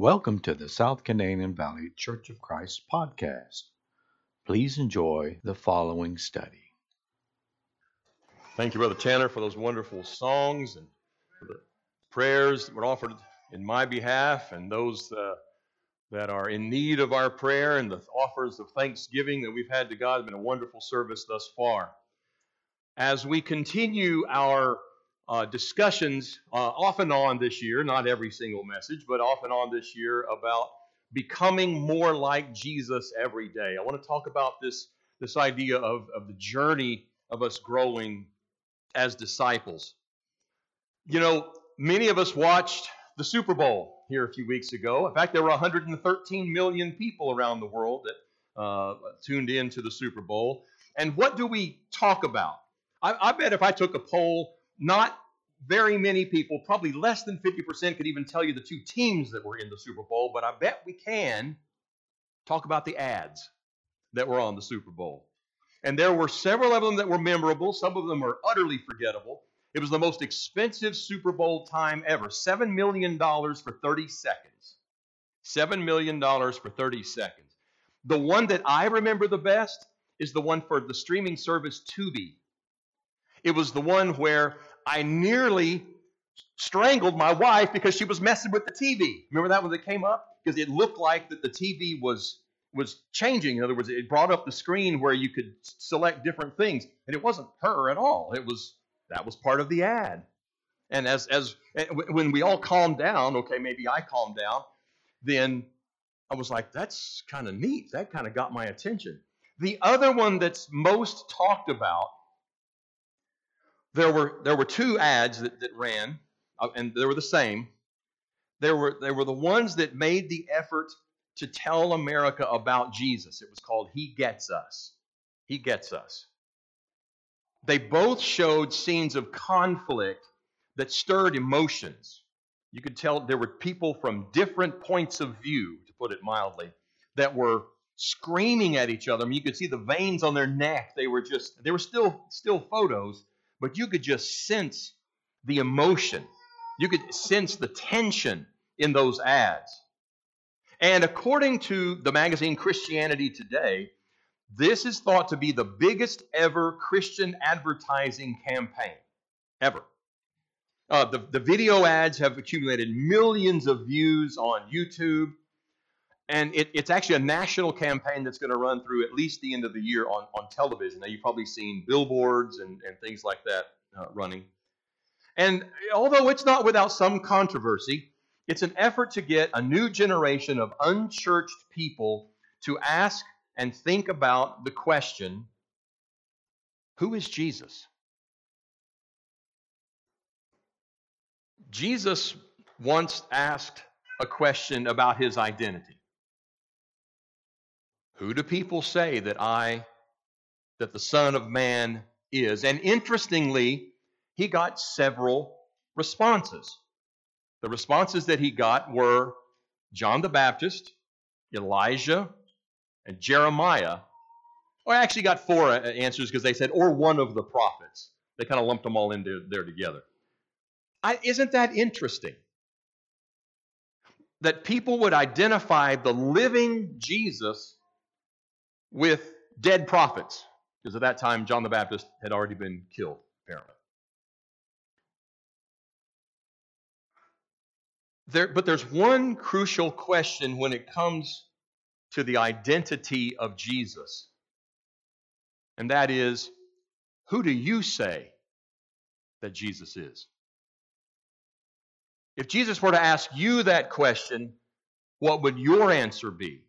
Welcome to the South Canadian Valley Church of Christ podcast. Please enjoy the following study. Thank you, Brother Tanner, for those wonderful songs and prayers that were offered in my behalf and those uh, that are in need of our prayer and the offers of thanksgiving that we've had to God. It's been a wonderful service thus far. As we continue our uh, discussions uh, off and on this year, not every single message, but off and on this year about becoming more like Jesus every day. I want to talk about this, this idea of, of the journey of us growing as disciples. You know, many of us watched the Super Bowl here a few weeks ago. In fact, there were 113 million people around the world that uh, tuned in to the Super Bowl. And what do we talk about? I, I bet if I took a poll, not very many people, probably less than 50%, could even tell you the two teams that were in the Super Bowl, but I bet we can talk about the ads that were on the Super Bowl. And there were several of them that were memorable, some of them are utterly forgettable. It was the most expensive Super Bowl time ever $7 million for 30 seconds. $7 million for 30 seconds. The one that I remember the best is the one for the streaming service Tubi. It was the one where I nearly strangled my wife because she was messing with the TV. Remember that when it came up? Because it looked like that the TV was was changing. In other words, it brought up the screen where you could select different things, and it wasn't her at all. It was that was part of the ad. And as as eh, when we all calmed down, okay, maybe I calmed down, then I was like, that's kind of neat. That kind of got my attention. The other one that's most talked about, there were there were two ads that, that ran, uh, and they were the same. There were they were the ones that made the effort to tell America about Jesus. It was called He Gets Us. He Gets Us. They both showed scenes of conflict that stirred emotions. You could tell there were people from different points of view, to put it mildly, that were screaming at each other. I mean, you could see the veins on their neck. They were just, they were still, still photos, but you could just sense the emotion. You could sense the tension in those ads. And according to the magazine Christianity Today, this is thought to be the biggest ever Christian advertising campaign, ever. Uh, the, the video ads have accumulated millions of views on YouTube, and it, it's actually a national campaign that's going to run through at least the end of the year on, on television. Now, you've probably seen billboards and, and things like that uh, running. And although it's not without some controversy, it's an effort to get a new generation of unchurched people to ask and think about the question who is Jesus? Jesus once asked a question about his identity. Who do people say that I, that the Son of Man is? And interestingly, he got several responses. The responses that he got were John the Baptist, Elijah, and Jeremiah. Or I actually got four uh, answers because they said, or one of the prophets. They kind of lumped them all into there together. I, isn't that interesting? That people would identify the living Jesus with dead prophets. Because at that time, John the Baptist had already been killed, apparently. There, but there's one crucial question when it comes to the identity of Jesus. And that is who do you say that Jesus is? If Jesus were to ask you that question, what would your answer be?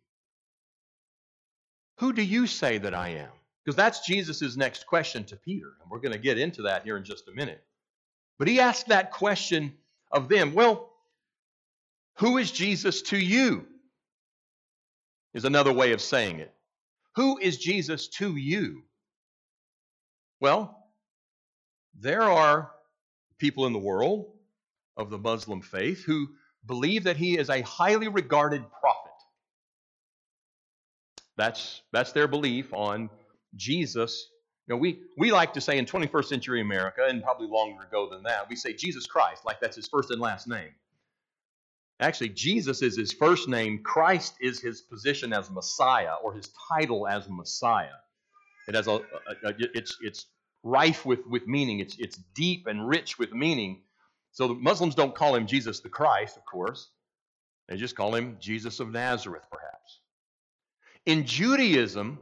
Who do you say that I am? Because that's Jesus' next question to Peter. And we're going to get into that here in just a minute. But he asked that question of them. Well, who is Jesus to you? Is another way of saying it. Who is Jesus to you? Well, there are people in the world of the Muslim faith who believe that he is a highly regarded prophet. That's, that's their belief on Jesus. You know, we, we like to say in 21st century America, and probably longer ago than that, we say Jesus Christ, like that's his first and last name. Actually, Jesus is his first name. Christ is his position as Messiah or his title as Messiah. It has a, a, a it's it's rife with, with meaning. It's it's deep and rich with meaning. So the Muslims don't call him Jesus the Christ, of course. They just call him Jesus of Nazareth, perhaps. In Judaism,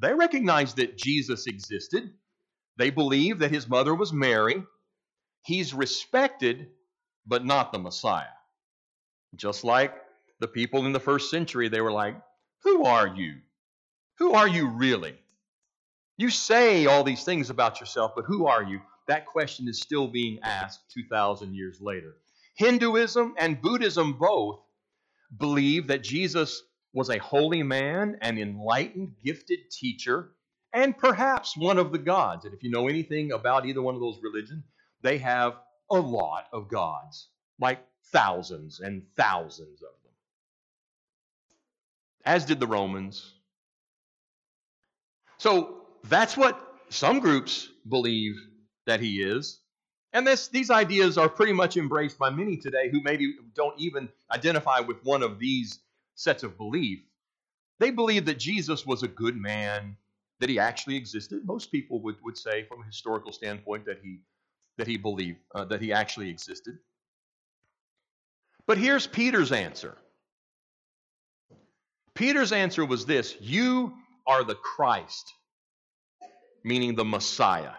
they recognize that Jesus existed. They believe that his mother was Mary. He's respected, but not the Messiah. Just like the people in the first century, they were like, Who are you? Who are you really? You say all these things about yourself, but who are you? That question is still being asked 2,000 years later. Hinduism and Buddhism both believe that Jesus was a holy man, an enlightened, gifted teacher, and perhaps one of the gods. And if you know anything about either one of those religions, they have a lot of gods, like thousands and thousands of them. As did the Romans. So that's what some groups believe that he is. And this, these ideas are pretty much embraced by many today who maybe don't even identify with one of these sets of belief. They believe that Jesus was a good man, that he actually existed. Most people would, would say, from a historical standpoint, that he that he believed uh, that he actually existed. But here's Peter's answer. Peter's answer was this: "You are the Christ, meaning the Messiah."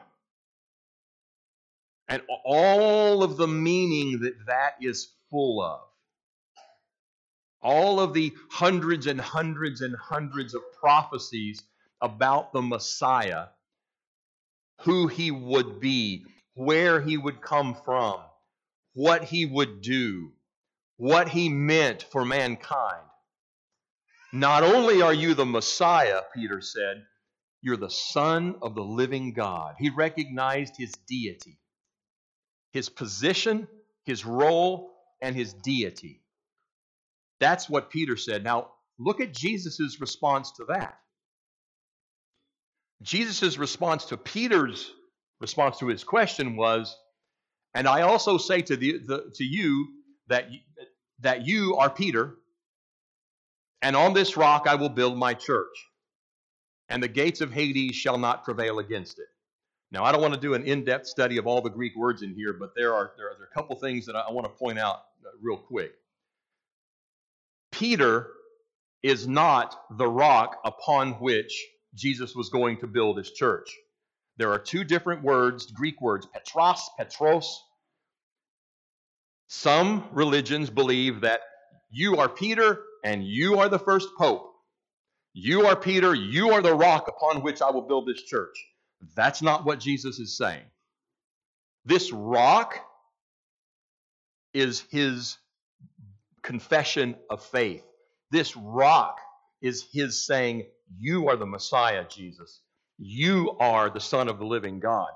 and all of the meaning that that is full of. All of the hundreds and hundreds and hundreds of prophecies about the Messiah, who he would be, where he would come from, what he would do, what he meant for mankind. Not only are you the Messiah, Peter said, you're the Son of the living God. He recognized his deity his position, his role, and his deity. That's what Peter said. Now, look at Jesus' response to that. Jesus' response to Peter's response to his question was, and I also say to, the, the, to you that, that you are Peter, and on this rock I will build my church, and the gates of Hades shall not prevail against it. Now, I don't want to do an in-depth study of all the Greek words in here, but there are there are, there are a couple things that I, I want to point out uh, real quick. Peter is not the rock upon which Jesus was going to build his church. There are two different words, Greek words, petros, petros. Some religions believe that you are Peter and you are the first pope. You are Peter, you are the rock upon which I will build this church. That's not what Jesus is saying. This rock is his confession of faith. This rock is his saying, You are the Messiah, Jesus. You are the Son of the living God.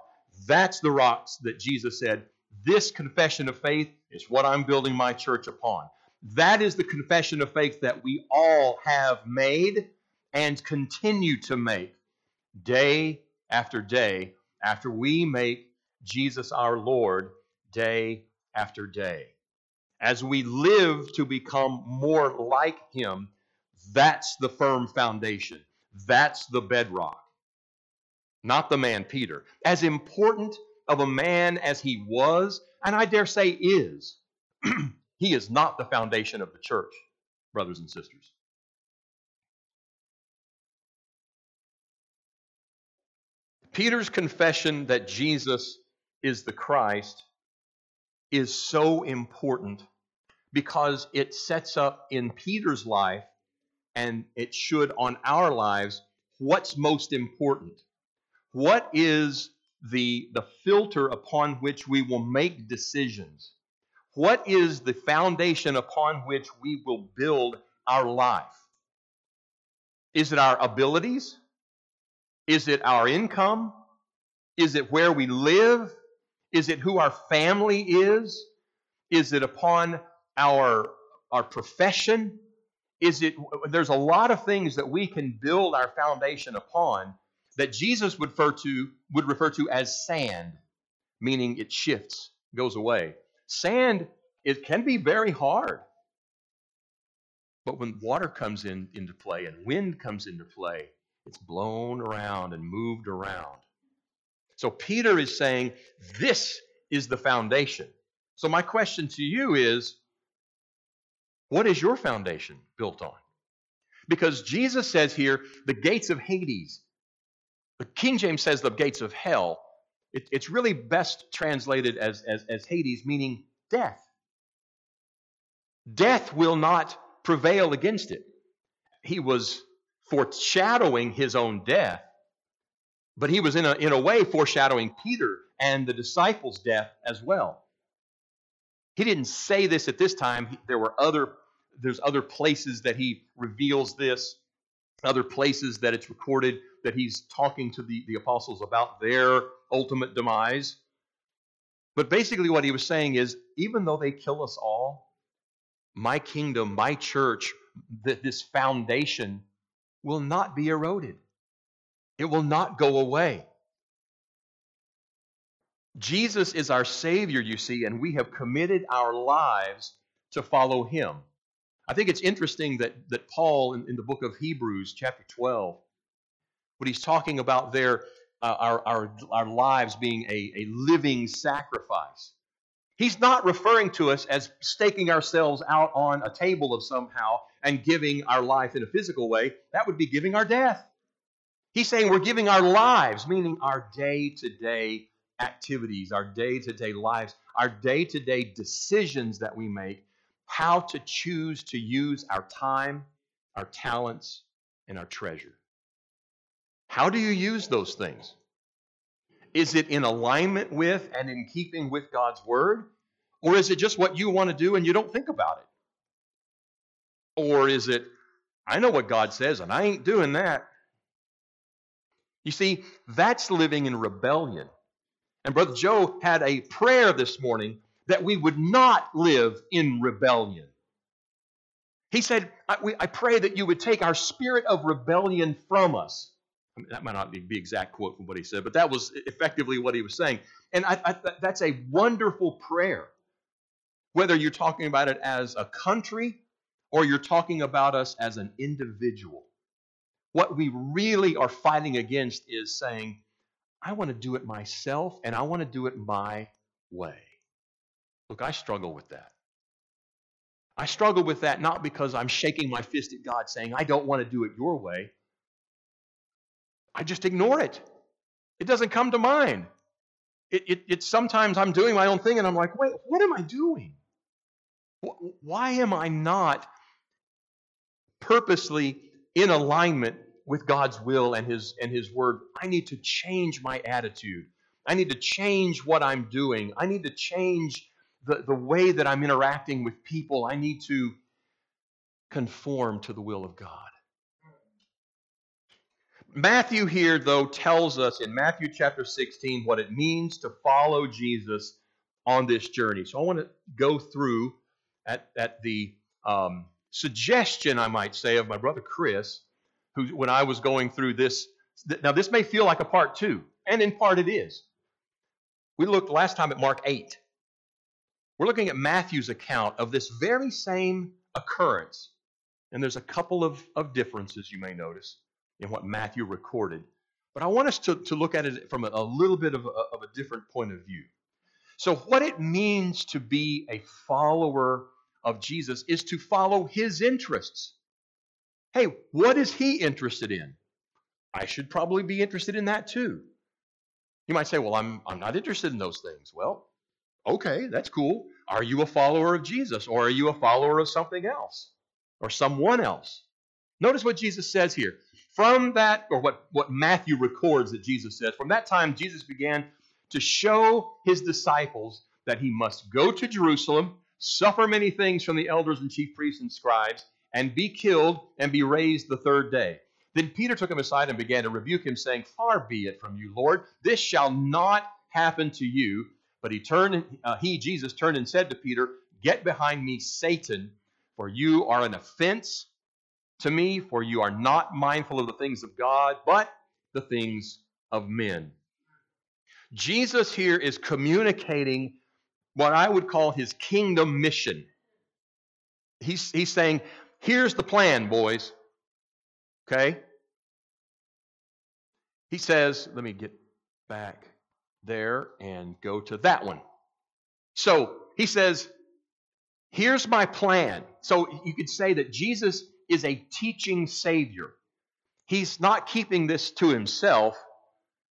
That's the rocks that Jesus said, This confession of faith is what I'm building my church upon. That is the confession of faith that we all have made and continue to make day after day after we make Jesus our Lord day after day. As we live to become more like Him, that's the firm foundation. That's the bedrock. Not the man Peter. As important of a man as he was, and I dare say is, he is not the foundation of the church, brothers and sisters. Peter's confession that Jesus is the Christ is so important because it sets up in Peter's life and it should on our lives what's most important. What is the, the filter upon which we will make decisions? What is the foundation upon which we will build our life? Is it our abilities? Is it our income? Is it where we live? Is it who our family is? Is it upon our, our profession? Is it there's a lot of things that we can build our foundation upon that Jesus would refer to would refer to as sand, meaning it shifts, goes away. Sand it can be very hard. But when water comes in into play and wind comes into play, it's blown around and moved around. So Peter is saying this is the foundation. So my question to you is what is your foundation built on? Because Jesus says here, the gates of Hades. The King James says the gates of hell. It, it's really best translated as, as, as Hades, meaning death. Death will not prevail against it. He was foreshadowing his own death, but he was in a, in a way foreshadowing Peter and the disciples' death as well. He didn't say this at this time. There were other there's other places that he reveals this, other places that it's recorded that he's talking to the, the apostles about their ultimate demise. But basically, what he was saying is even though they kill us all, my kingdom, my church, this foundation will not be eroded. It will not go away. Jesus is our Savior, you see, and we have committed our lives to follow Him. I think it's interesting that, that Paul, in, in the book of Hebrews, chapter 12, what he's talking about there, uh, our, our, our lives being a, a living sacrifice. He's not referring to us as staking ourselves out on a table of somehow and giving our life in a physical way. That would be giving our death. He's saying we're giving our lives, meaning our day to day activities, our day to day lives, our day to day decisions that we make how to choose to use our time, our talents, and our treasure. How do you use those things? Is it in alignment with and in keeping with God's word? Or is it just what you want to do and you don't think about it? Or is it, I know what God says and I ain't doing that? You see, that's living in rebellion. And Brother Joe had a prayer this morning that we would not live in rebellion. He said, I, we, I pray that you would take our spirit of rebellion from us. I mean, that might not be the exact quote from what he said, but that was effectively what he was saying. And I, I, that's a wonderful prayer. Whether you're talking about it as a country or you're talking about us as an individual. What we really are fighting against is saying, I want to do it myself and I want to do it my way. Look, I struggle with that. I struggle with that not because I'm shaking my fist at God saying, I don't want to do it your way. I just ignore it. It doesn't come to mind. It, it, it, sometimes I'm doing my own thing and I'm like, wait, what am I doing? Why am I not purposely in alignment with God's will and His and His word? I need to change my attitude. I need to change what I'm doing. I need to change the, the way that I'm interacting with people, I need to conform to the will of God. Matthew here, though, tells us in Matthew chapter 16 what it means to follow Jesus on this journey. So I want to go through at, at the um, suggestion, I might say, of my brother Chris, who, when I was going through this, now this may feel like a part two, and in part it is. We looked last time at Mark 8. We're looking at Matthew's account of this very same occurrence. And there's a couple of, of differences you may notice in what Matthew recorded. But I want us to, to look at it from a, a little bit of a, of a different point of view. So, what it means to be a follower of Jesus is to follow his interests. Hey, what is he interested in? I should probably be interested in that too. You might say, well, I'm, I'm not interested in those things. Well, Okay, that's cool. Are you a follower of Jesus or are you a follower of something else or someone else? Notice what Jesus says here. From that, or what, what Matthew records that Jesus says, from that time Jesus began to show his disciples that he must go to Jerusalem, suffer many things from the elders and chief priests and scribes, and be killed and be raised the third day. Then Peter took him aside and began to rebuke him, saying, Far be it from you, Lord, this shall not happen to you. But he turned, uh, he, Jesus, turned and said to Peter, Get behind me, Satan, for you are an offense to me, for you are not mindful of the things of God, but the things of men. Jesus here is communicating what I would call his kingdom mission. He's, he's saying, here's the plan, boys. Okay? He says, let me get back there and go to that one. So he says, here's my plan. So you could say that Jesus is a teaching Savior. He's not keeping this to himself,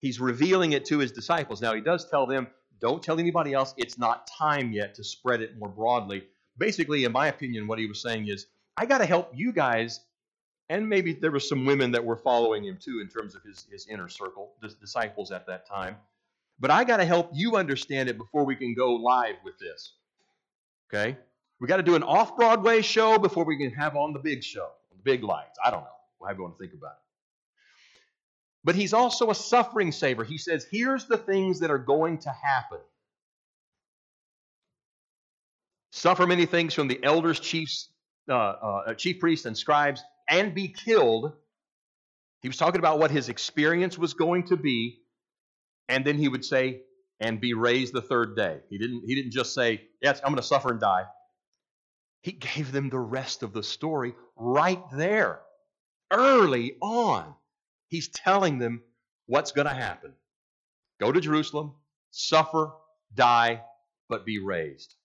he's revealing it to his disciples. Now, he does tell them, don't tell anybody else. It's not time yet to spread it more broadly. Basically, in my opinion, what he was saying is, I got to help you guys, and maybe there were some women that were following him too in terms of his, his inner circle, his disciples at that time. But I got to help you understand it before we can go live with this. Okay? We got to do an off Broadway show before we can have on the big show, the big lights. I don't know. However you want to think about it. But he's also a suffering saver. He says, here's the things that are going to happen. Suffer many things from the elders, chiefs, uh, uh, chief priests, and scribes, and be killed. He was talking about what his experience was going to be, and then he would say, and be raised the third day. He didn't, he didn't just say, Yes, I'm going to suffer and die. He gave them the rest of the story right there, early on. He's telling them what's going to happen. Go to Jerusalem, suffer, die, but be raised.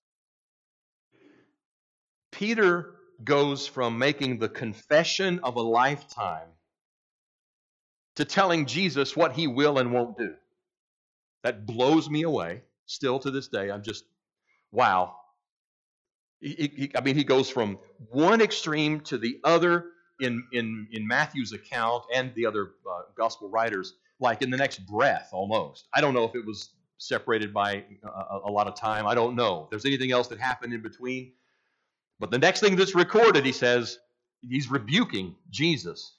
Peter goes from making the confession of a lifetime to telling Jesus what he will and won't do. That blows me away. Still to this day, I'm just, wow. He, he, I mean, he goes from one extreme to the other in, in, in Matthew's account and the other uh, gospel writers, like in the next breath almost. I don't know if it was separated by a, a lot of time. I don't know. If there's anything else that happened in between. But the next thing that's recorded, he says, he's rebuking Jesus.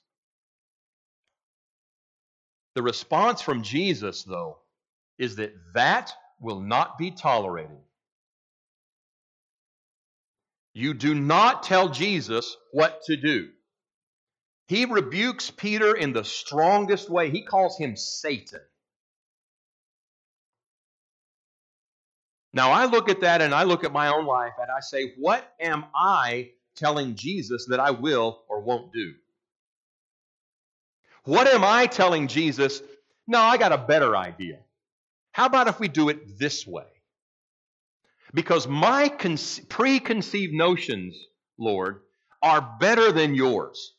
The response from Jesus, though, is that that will not be tolerated. You do not tell Jesus what to do. He rebukes Peter in the strongest way. He calls him Satan. Now, I look at that and I look at my own life and I say, what am I telling Jesus that I will or won't do? What am I telling Jesus? No, I got a better idea. How about if we do it this way? Because my conce- preconceived notions, Lord, are better than yours.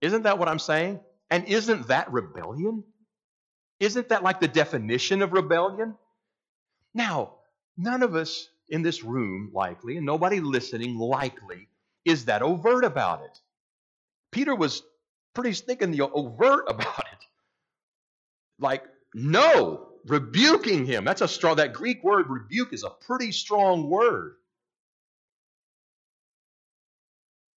Isn't that what I'm saying? And isn't that rebellion? Isn't that like the definition of rebellion? Now, none of us in this room, likely, and nobody listening, likely, is that overt about it. Peter was pretty stinking overt about it. Like, no, rebuking him. That's a strong, that Greek word rebuke is a pretty strong word.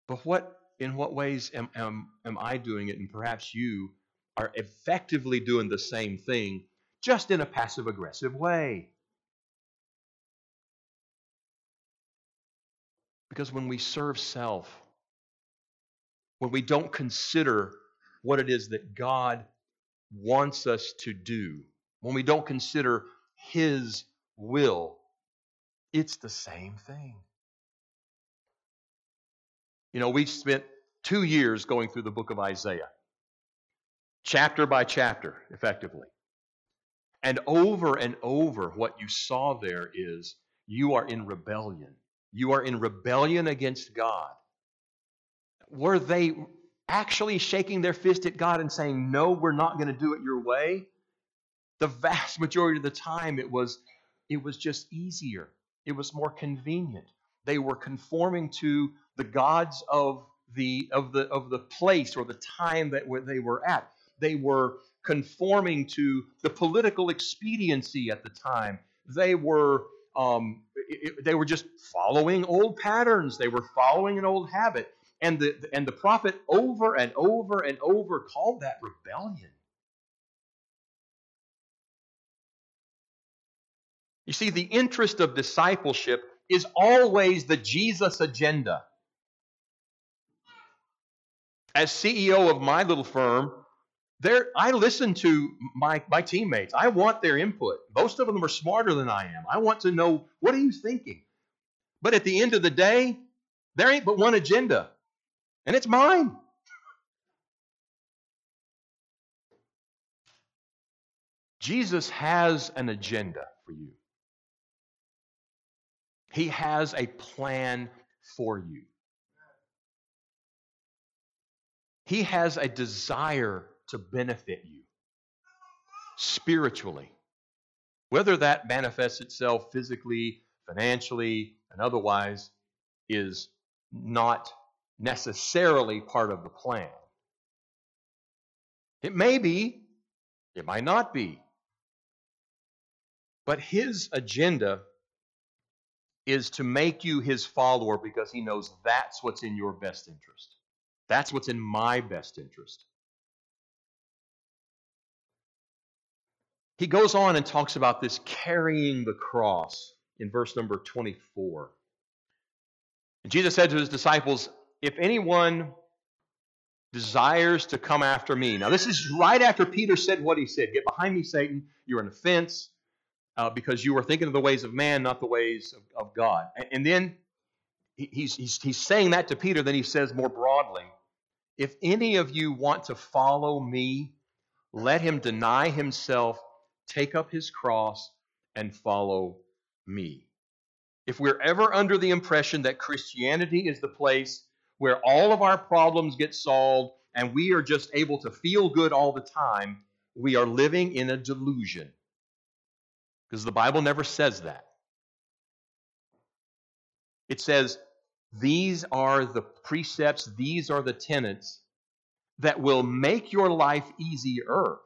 But what, in what ways am, am, am I doing it? And perhaps you are effectively doing the same thing, just in a passive aggressive way. Because when we serve self, when we don't consider what it is that God wants us to do, when we don't consider His will, it's the same thing. You know, we spent two years going through the book of Isaiah, chapter by chapter, effectively. And over and over, what you saw there is you are in rebellion. You are in rebellion against God. Were they actually shaking their fist at God and saying, No, we're not going to do it your way? The vast majority of the time, it was, it was just easier, it was more convenient. They were conforming to the gods of the, of the, of the place or the time that they were at. They were conforming to the political expediency at the time. They were um, it, they were just following old patterns. They were following an old habit. And the, and the prophet over and over and over called that rebellion. You see, the interest of discipleship is always the Jesus agenda. As CEO of my little firm, there I listen to my, my teammates. I want their input. Most of them are smarter than I am. I want to know what are you thinking? But at the end of the day, There ain't but one agenda, and it's mine. Jesus has an agenda for you. He has a plan for you. He has a desire to benefit you spiritually. Whether that manifests itself physically, financially, and otherwise is not necessarily part of the plan. It may be, it might not be. But his agenda is to make you his follower because he knows that's what's in your best interest. That's what's in my best interest. He goes on and talks about this carrying the cross in verse number 24. And Jesus said to his disciples, If anyone desires to come after me. Now, this is right after Peter said what he said Get behind me, Satan. You're an offense uh, because you are thinking of the ways of man, not the ways of, of God. And, and then he's, he's, he's saying that to Peter, then he says more broadly If any of you want to follow me, let him deny himself, take up his cross, and follow me. If we're ever under the impression that Christianity is the place where all of our problems get solved and we are just able to feel good all the time, we are living in a delusion. Because the Bible never says that. It says, these are the precepts, these are the tenets that will make your life easier.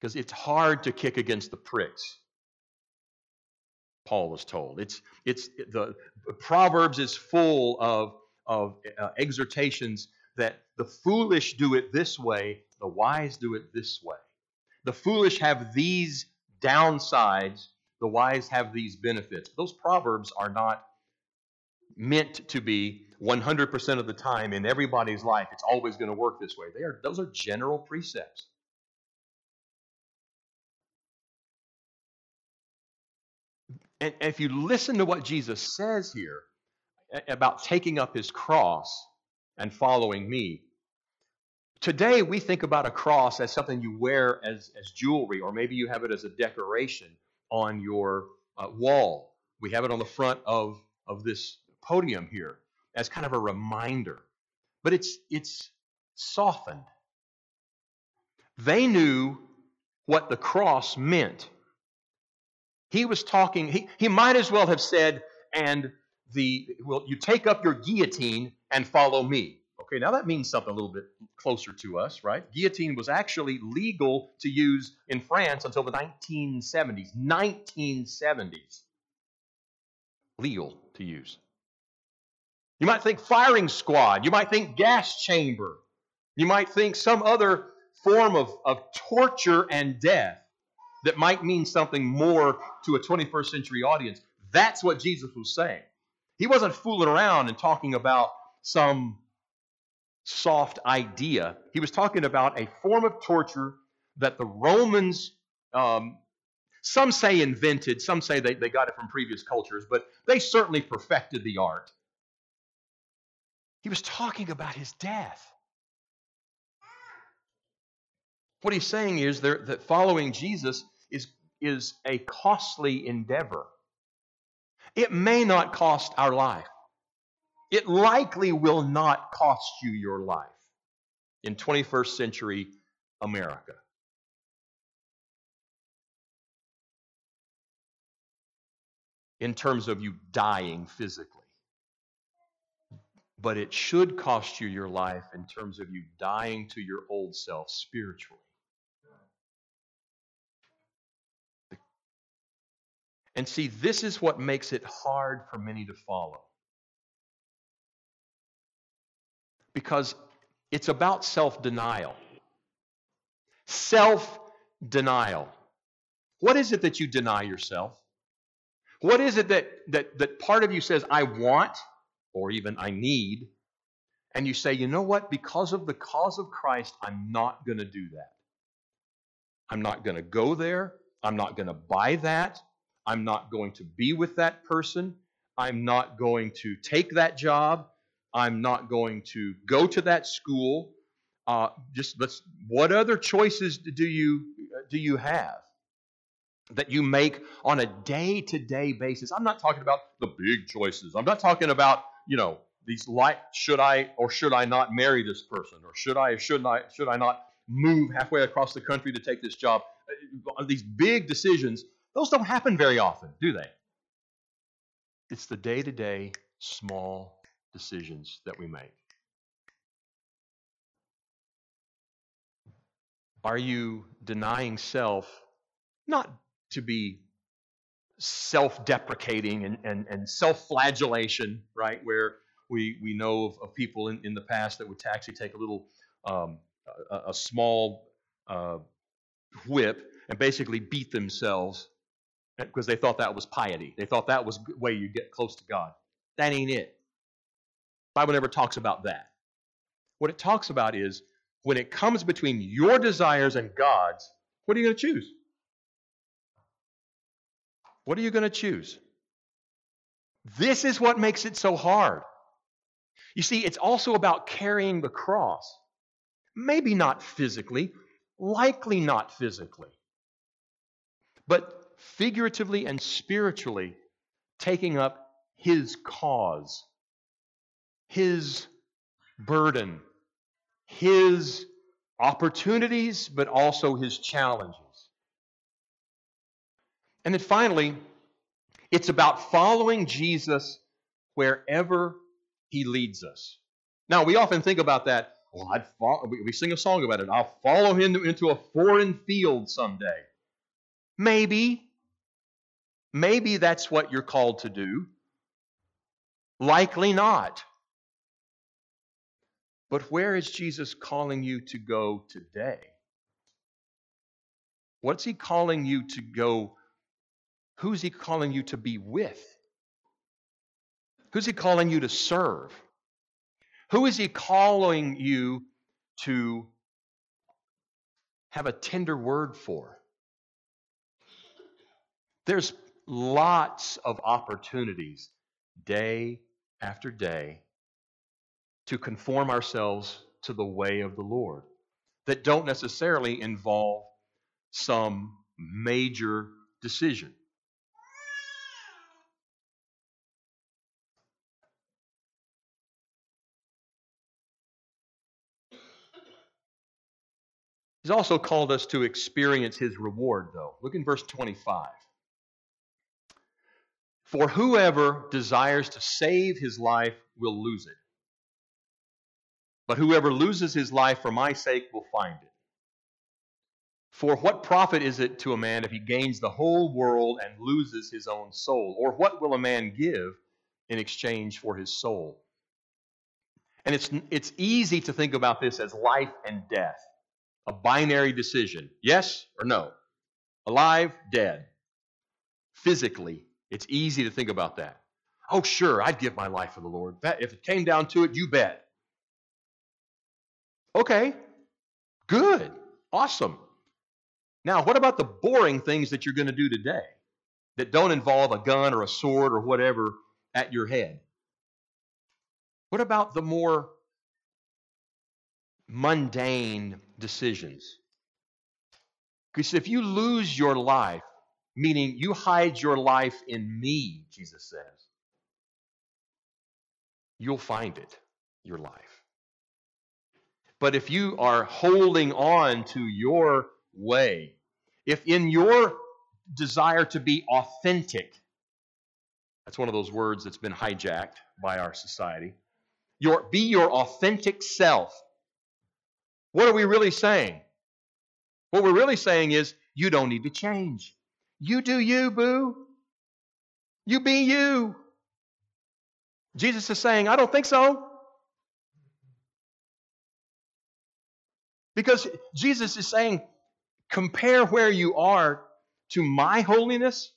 Because it's hard to kick against the pricks. Paul was told. It's, it's the Proverbs is full of, of uh, exhortations that the foolish do it this way, the wise do it this way. The foolish have these downsides, the wise have these benefits. Those proverbs are not meant to be 100% of the time in everybody's life. It's always going to work this way. They are those are general precepts. And if you listen to what Jesus says here about taking up his cross and following me, today we think about a cross as something you wear as, as jewelry, or maybe you have it as a decoration on your uh, wall. We have it on the front of, of this podium here as kind of a reminder. But it's, it's softened. They knew what the cross meant. He was talking, he, he might as well have said, and the well, you take up your guillotine and follow me. Okay, now that means something a little bit closer to us, right? Guillotine was actually legal to use in France until the 1970s. 1970s. Legal to use. You might think firing squad. You might think gas chamber. You might think some other form of, of torture and death that might mean something more to a 21st century audience. That's what Jesus was saying. He wasn't fooling around and talking about some soft idea. He was talking about a form of torture that the Romans, um, some say invented, some say they, they got it from previous cultures, but they certainly perfected the art. He was talking about his death. What he's saying is that following Jesus is, is a costly endeavor. It may not cost our life. It likely will not cost you your life in 21st century America. In terms of you dying physically. But it should cost you your life in terms of you dying to your old self spiritually. And see, this is what makes it hard for many to follow. Because it's about self denial. Self denial. What is it that you deny yourself? What is it that, that, that part of you says, I want, or even I need, and you say, you know what? Because of the cause of Christ, I'm not going to do that. I'm not going to go there. I'm not going to buy that. I'm not going to be with that person. I'm not going to take that job. I'm not going to go to that school. Uh, just let's. What other choices do you do you have that you make on a day-to-day basis? I'm not talking about the big choices. I'm not talking about you know these like should I or should I not marry this person or should I or should I should I not move halfway across the country to take this job? Uh, these big decisions, those don't happen very often, do they? It's the day-to-day small decisions that we make. Are you denying self not to be self deprecating and, and, and self flagellation, right? Where we, we know of, of people in, in the past that would actually take a little, um, a, a, small uh, whip and basically beat themselves because they thought that was piety. They thought that was the way you get close to God. That ain't it. Bible never talks about that. What it talks about is when it comes between your desires and God's, what are you going to choose? What are you going to choose? This is what makes it so hard. You see, it's also about carrying the cross. Maybe not physically, likely not physically, but figuratively and spiritually taking up His cause, His burden, His opportunities, but also His challenges. And then finally, it's about following Jesus wherever he leads us. Now, we often think about that. Well, I'd follow, we sing a song about it. I'll follow him into a foreign field someday. Maybe. Maybe that's what you're called to do. Likely not. But where is Jesus calling you to go today? What's he calling you to go Who's he calling you to be with? Who's he calling you to serve? Who is he calling you to have a tender word for? There's lots of opportunities day after day to conform ourselves to the way of the Lord that don't necessarily involve some major decision. He's also called us to experience his reward, though. Look in verse 25. For whoever desires to save his life will lose it. But whoever loses his life for my sake will find it. For what profit is it to a man if he gains the whole world and loses his own soul? Or what will a man give in exchange for his soul? And it's, it's easy to think about this as life and death a binary decision yes or no, alive, dead. Physically, it's easy to think about that. Oh, sure, I'd give my life for the Lord. If it came down to it, you bet. Okay, good, awesome. Now, what about the boring things that you're going to do today that don't involve a gun or a sword or whatever at your head? What about the more mundane decisions. Because if you lose your life, meaning you hide your life in me, Jesus says, you'll find it, your life. But if you are holding on to your way, if in your desire to be authentic, that's one of those words that's been hijacked by our society. Your, be your authentic self. What are we really saying? What we're really saying is, you don't need to change. You do you, boo. You be you. Jesus is saying, I don't think so. Because Jesus is saying, compare where you are to my holiness.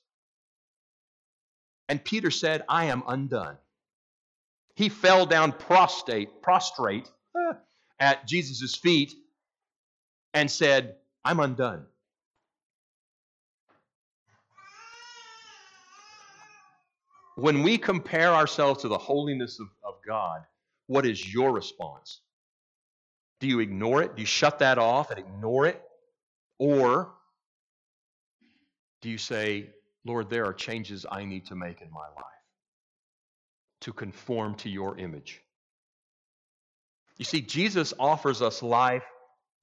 And Peter said, I am undone. He fell down prostrate, prostrate at Jesus' feet and said, I'm undone. When we compare ourselves to the holiness of, of God, what is your response? Do you ignore it? Do you shut that off and ignore it? Or do you say, Lord, there are changes I need to make in my life to conform to your image? You see, Jesus offers us life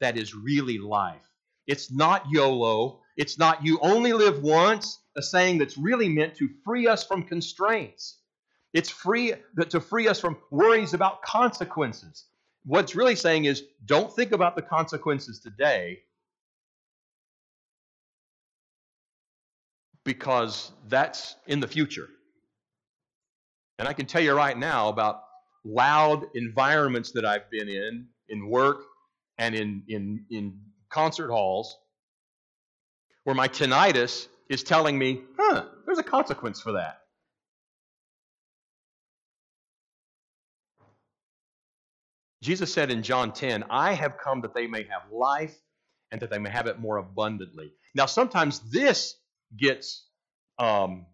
that is really life. It's not YOLO. It's not you only live once, a saying that's really meant to free us from constraints. It's free to free us from worries about consequences. What's really saying is don't think about the consequences today because that's in the future. And I can tell you right now about loud environments that I've been in, in work and in, in, in concert halls, where my tinnitus is telling me, huh, there's a consequence for that. Jesus said in John 10, I have come that they may have life and that they may have it more abundantly. Now, sometimes this gets um,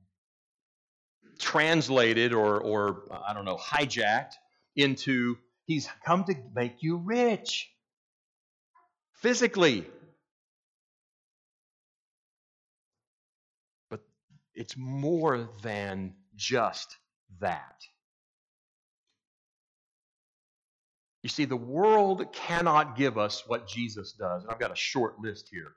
translated or, or, I don't know, hijacked into He's come to make you rich physically. But it's more than just that. You see, the world cannot give us what Jesus does. And I've got a short list here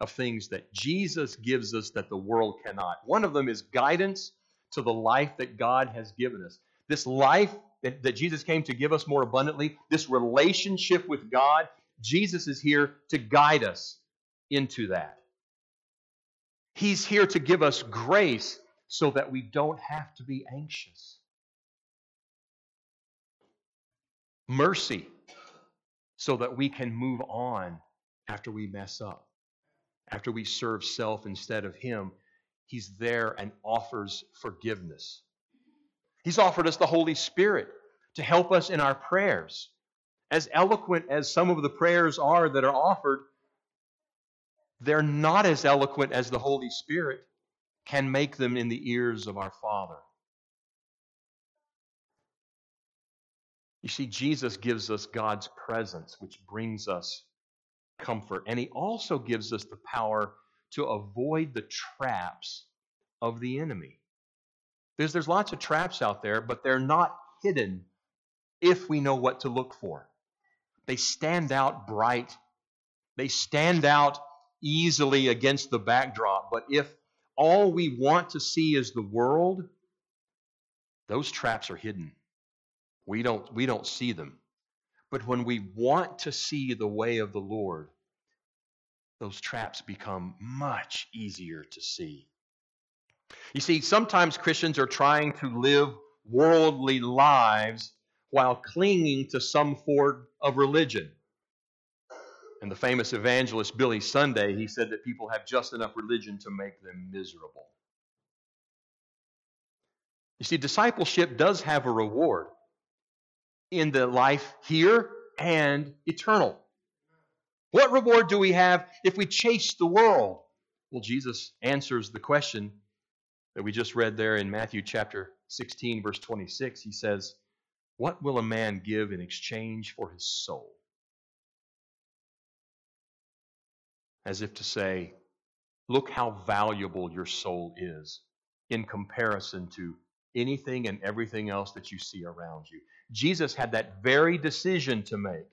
of things that Jesus gives us that the world cannot. One of them is guidance to the life that God has given us. This life that, that Jesus came to give us more abundantly, this relationship with God, Jesus is here to guide us into that. He's here to give us grace so that we don't have to be anxious. Mercy so that we can move on after we mess up, after we serve self instead of Him. He's there and offers forgiveness. He's offered us the Holy Spirit to help us in our prayers. As eloquent as some of the prayers are that are offered, they're not as eloquent as the Holy Spirit can make them in the ears of our Father. You see, Jesus gives us God's presence, which brings us comfort. And He also gives us the power to avoid the traps of the enemy. Because there's lots of traps out there, but they're not hidden if we know what to look for. They stand out bright, they stand out easily against the backdrop. But if all we want to see is the world, those traps are hidden. We don't, we don't see them. But when we want to see the way of the Lord, those traps become much easier to see. You see, sometimes Christians are trying to live worldly lives while clinging to some form of religion. And the famous evangelist Billy Sunday, he said that people have just enough religion to make them miserable. You see, discipleship does have a reward in the life here and eternal. What reward do we have if we chase the world? Well, Jesus answers the question that we just read there in Matthew chapter 16, verse 26. He says, What will a man give in exchange for his soul? As if to say, Look how valuable your soul is in comparison to anything and everything else that you see around you. Jesus had that very decision to make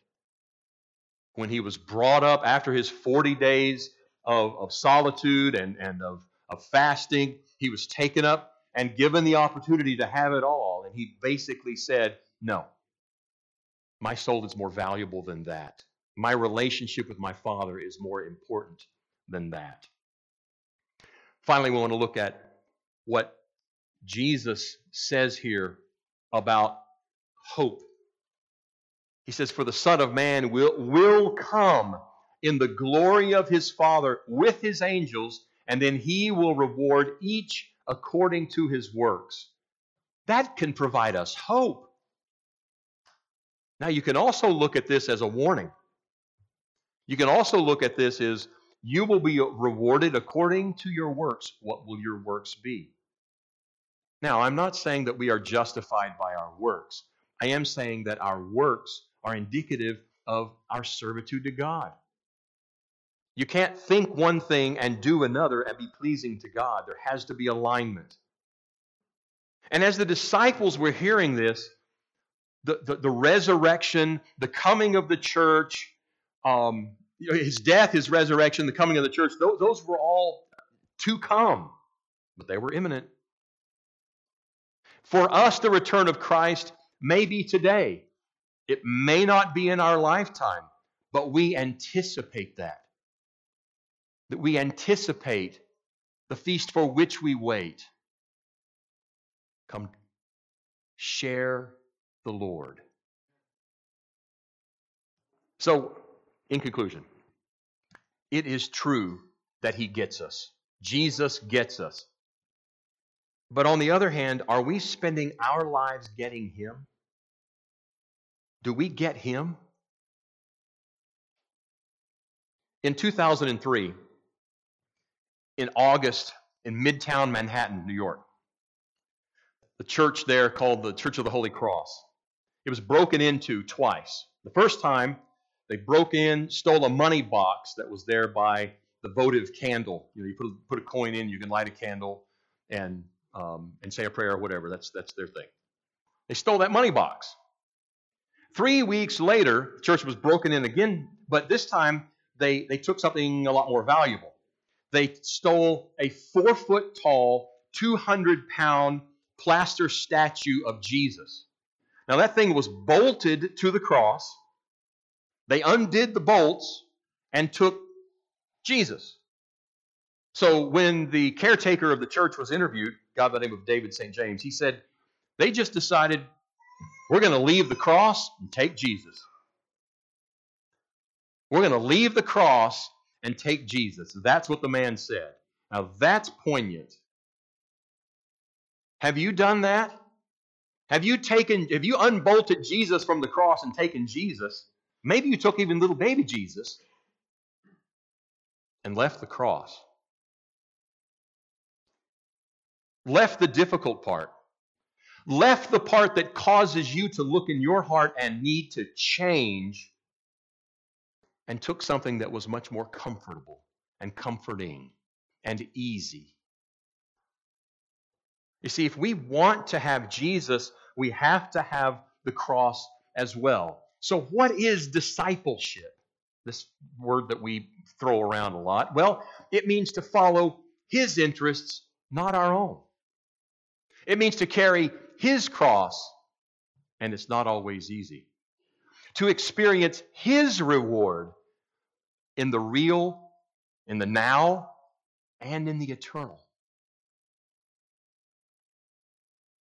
when he was brought up after his 40 days of, of solitude and, and of, of fasting. He was taken up and given the opportunity to have it all. And he basically said, No, my soul is more valuable than that. My relationship with my Father is more important than that. Finally, we want to look at what Jesus says here about hope. He says, For the Son of Man will, will come in the glory of his Father with his angels, and then he will reward each according to his works. That can provide us hope. Now, you can also look at this as a warning. You can also look at this as you will be rewarded according to your works. What will your works be? Now, I'm not saying that we are justified by our works. I am saying that our works are indicative of our servitude to God. You can't think one thing and do another and be pleasing to God. There has to be alignment. And as the disciples were hearing this, the, the, the resurrection, the coming of the church, um, his death, his resurrection, the coming of the church, those, those were all to come, but they were imminent. For us, the return of Christ may be today. It may not be in our lifetime, but we anticipate that. That we anticipate the feast for which we wait. Come share the Lord. So, in conclusion, it is true that He gets us. Jesus gets us. But on the other hand, are we spending our lives getting Him? Do we get Him? In 2003, in August, in Midtown Manhattan, New York, the church there called the Church of the Holy Cross. It was broken into twice. The first time, they broke in, stole a money box that was there by the votive candle. You know, you put a, put a coin in, you can light a candle and um, and say a prayer or whatever. That's that's their thing. They stole that money box. Three weeks later, the church was broken in again, but this time they they took something a lot more valuable. They stole a four foot tall, 200 pound plaster statue of Jesus. Now, that thing was bolted to the cross. They undid the bolts and took Jesus. So, when the caretaker of the church was interviewed, guy by the name of David St. James, he said, They just decided we're going to leave the cross and take Jesus. We're going to leave the cross and take Jesus. That's what the man said. Now, that's poignant. Have you done that? Have you taken, have you unbolted Jesus from the cross and taken Jesus? Maybe you took even little baby Jesus and left the cross. Left the difficult part. Left the part that causes you to look in your heart and need to change and took something that was much more comfortable and comforting and easy you see, if we want to have Jesus, we have to have the cross as well. So, what is discipleship? This word that we throw around a lot. Well, it means to follow his interests, not our own. It means to carry his cross, and it's not always easy. To experience his reward in the real, in the now, and in the eternal.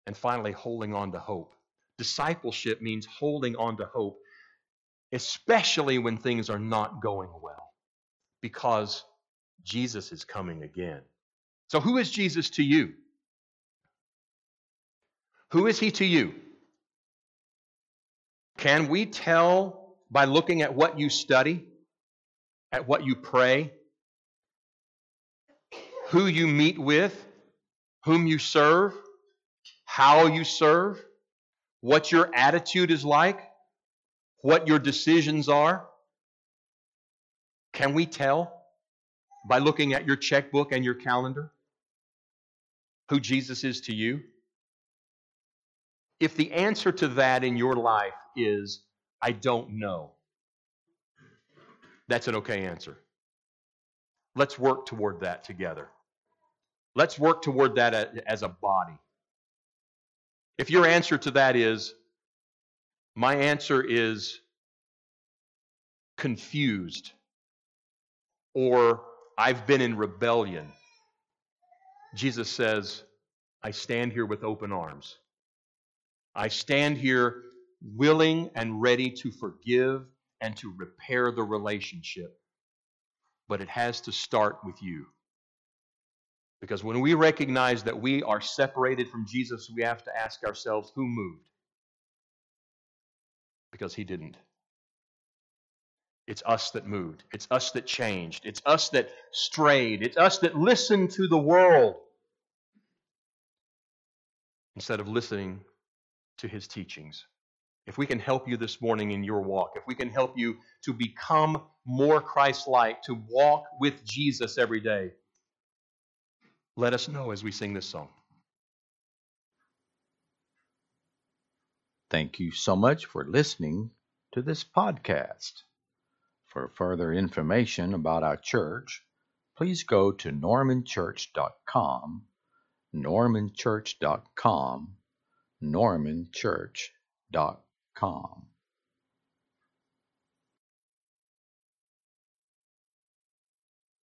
And finally, holding on to hope. Discipleship means holding on to hope, especially when things are not going well, because Jesus is coming again. So, who is Jesus to you? Who is he to you? Can we tell by looking at what you study, at what you pray, who you meet with, whom you serve? how you serve, what your attitude is like, what your decisions are? Can we tell by looking at your checkbook and your calendar who Jesus is to you? If the answer to that in your life is, I don't know, that's an okay answer. Let's work toward that together. Let's work toward that as a body. If your answer to that is, my answer is confused, or I've been in rebellion, Jesus says, I stand here with open arms. I stand here willing and ready to forgive and to repair the relationship. But it has to start with you. Because when we recognize that we are separated from Jesus, we have to ask ourselves who moved? Because he didn't. It's us that moved. It's us that changed. It's us that strayed. It's us that listened to the world. instead of listening to his teachings. If we can help you this morning in your walk, if we can help you to become more Christ like, to walk with Jesus every day, let us know as we sing this song. Thank you so much for listening to this podcast. For further information about our church, please go to normanchurch.com, normanchurch.com, normanchurch.com calm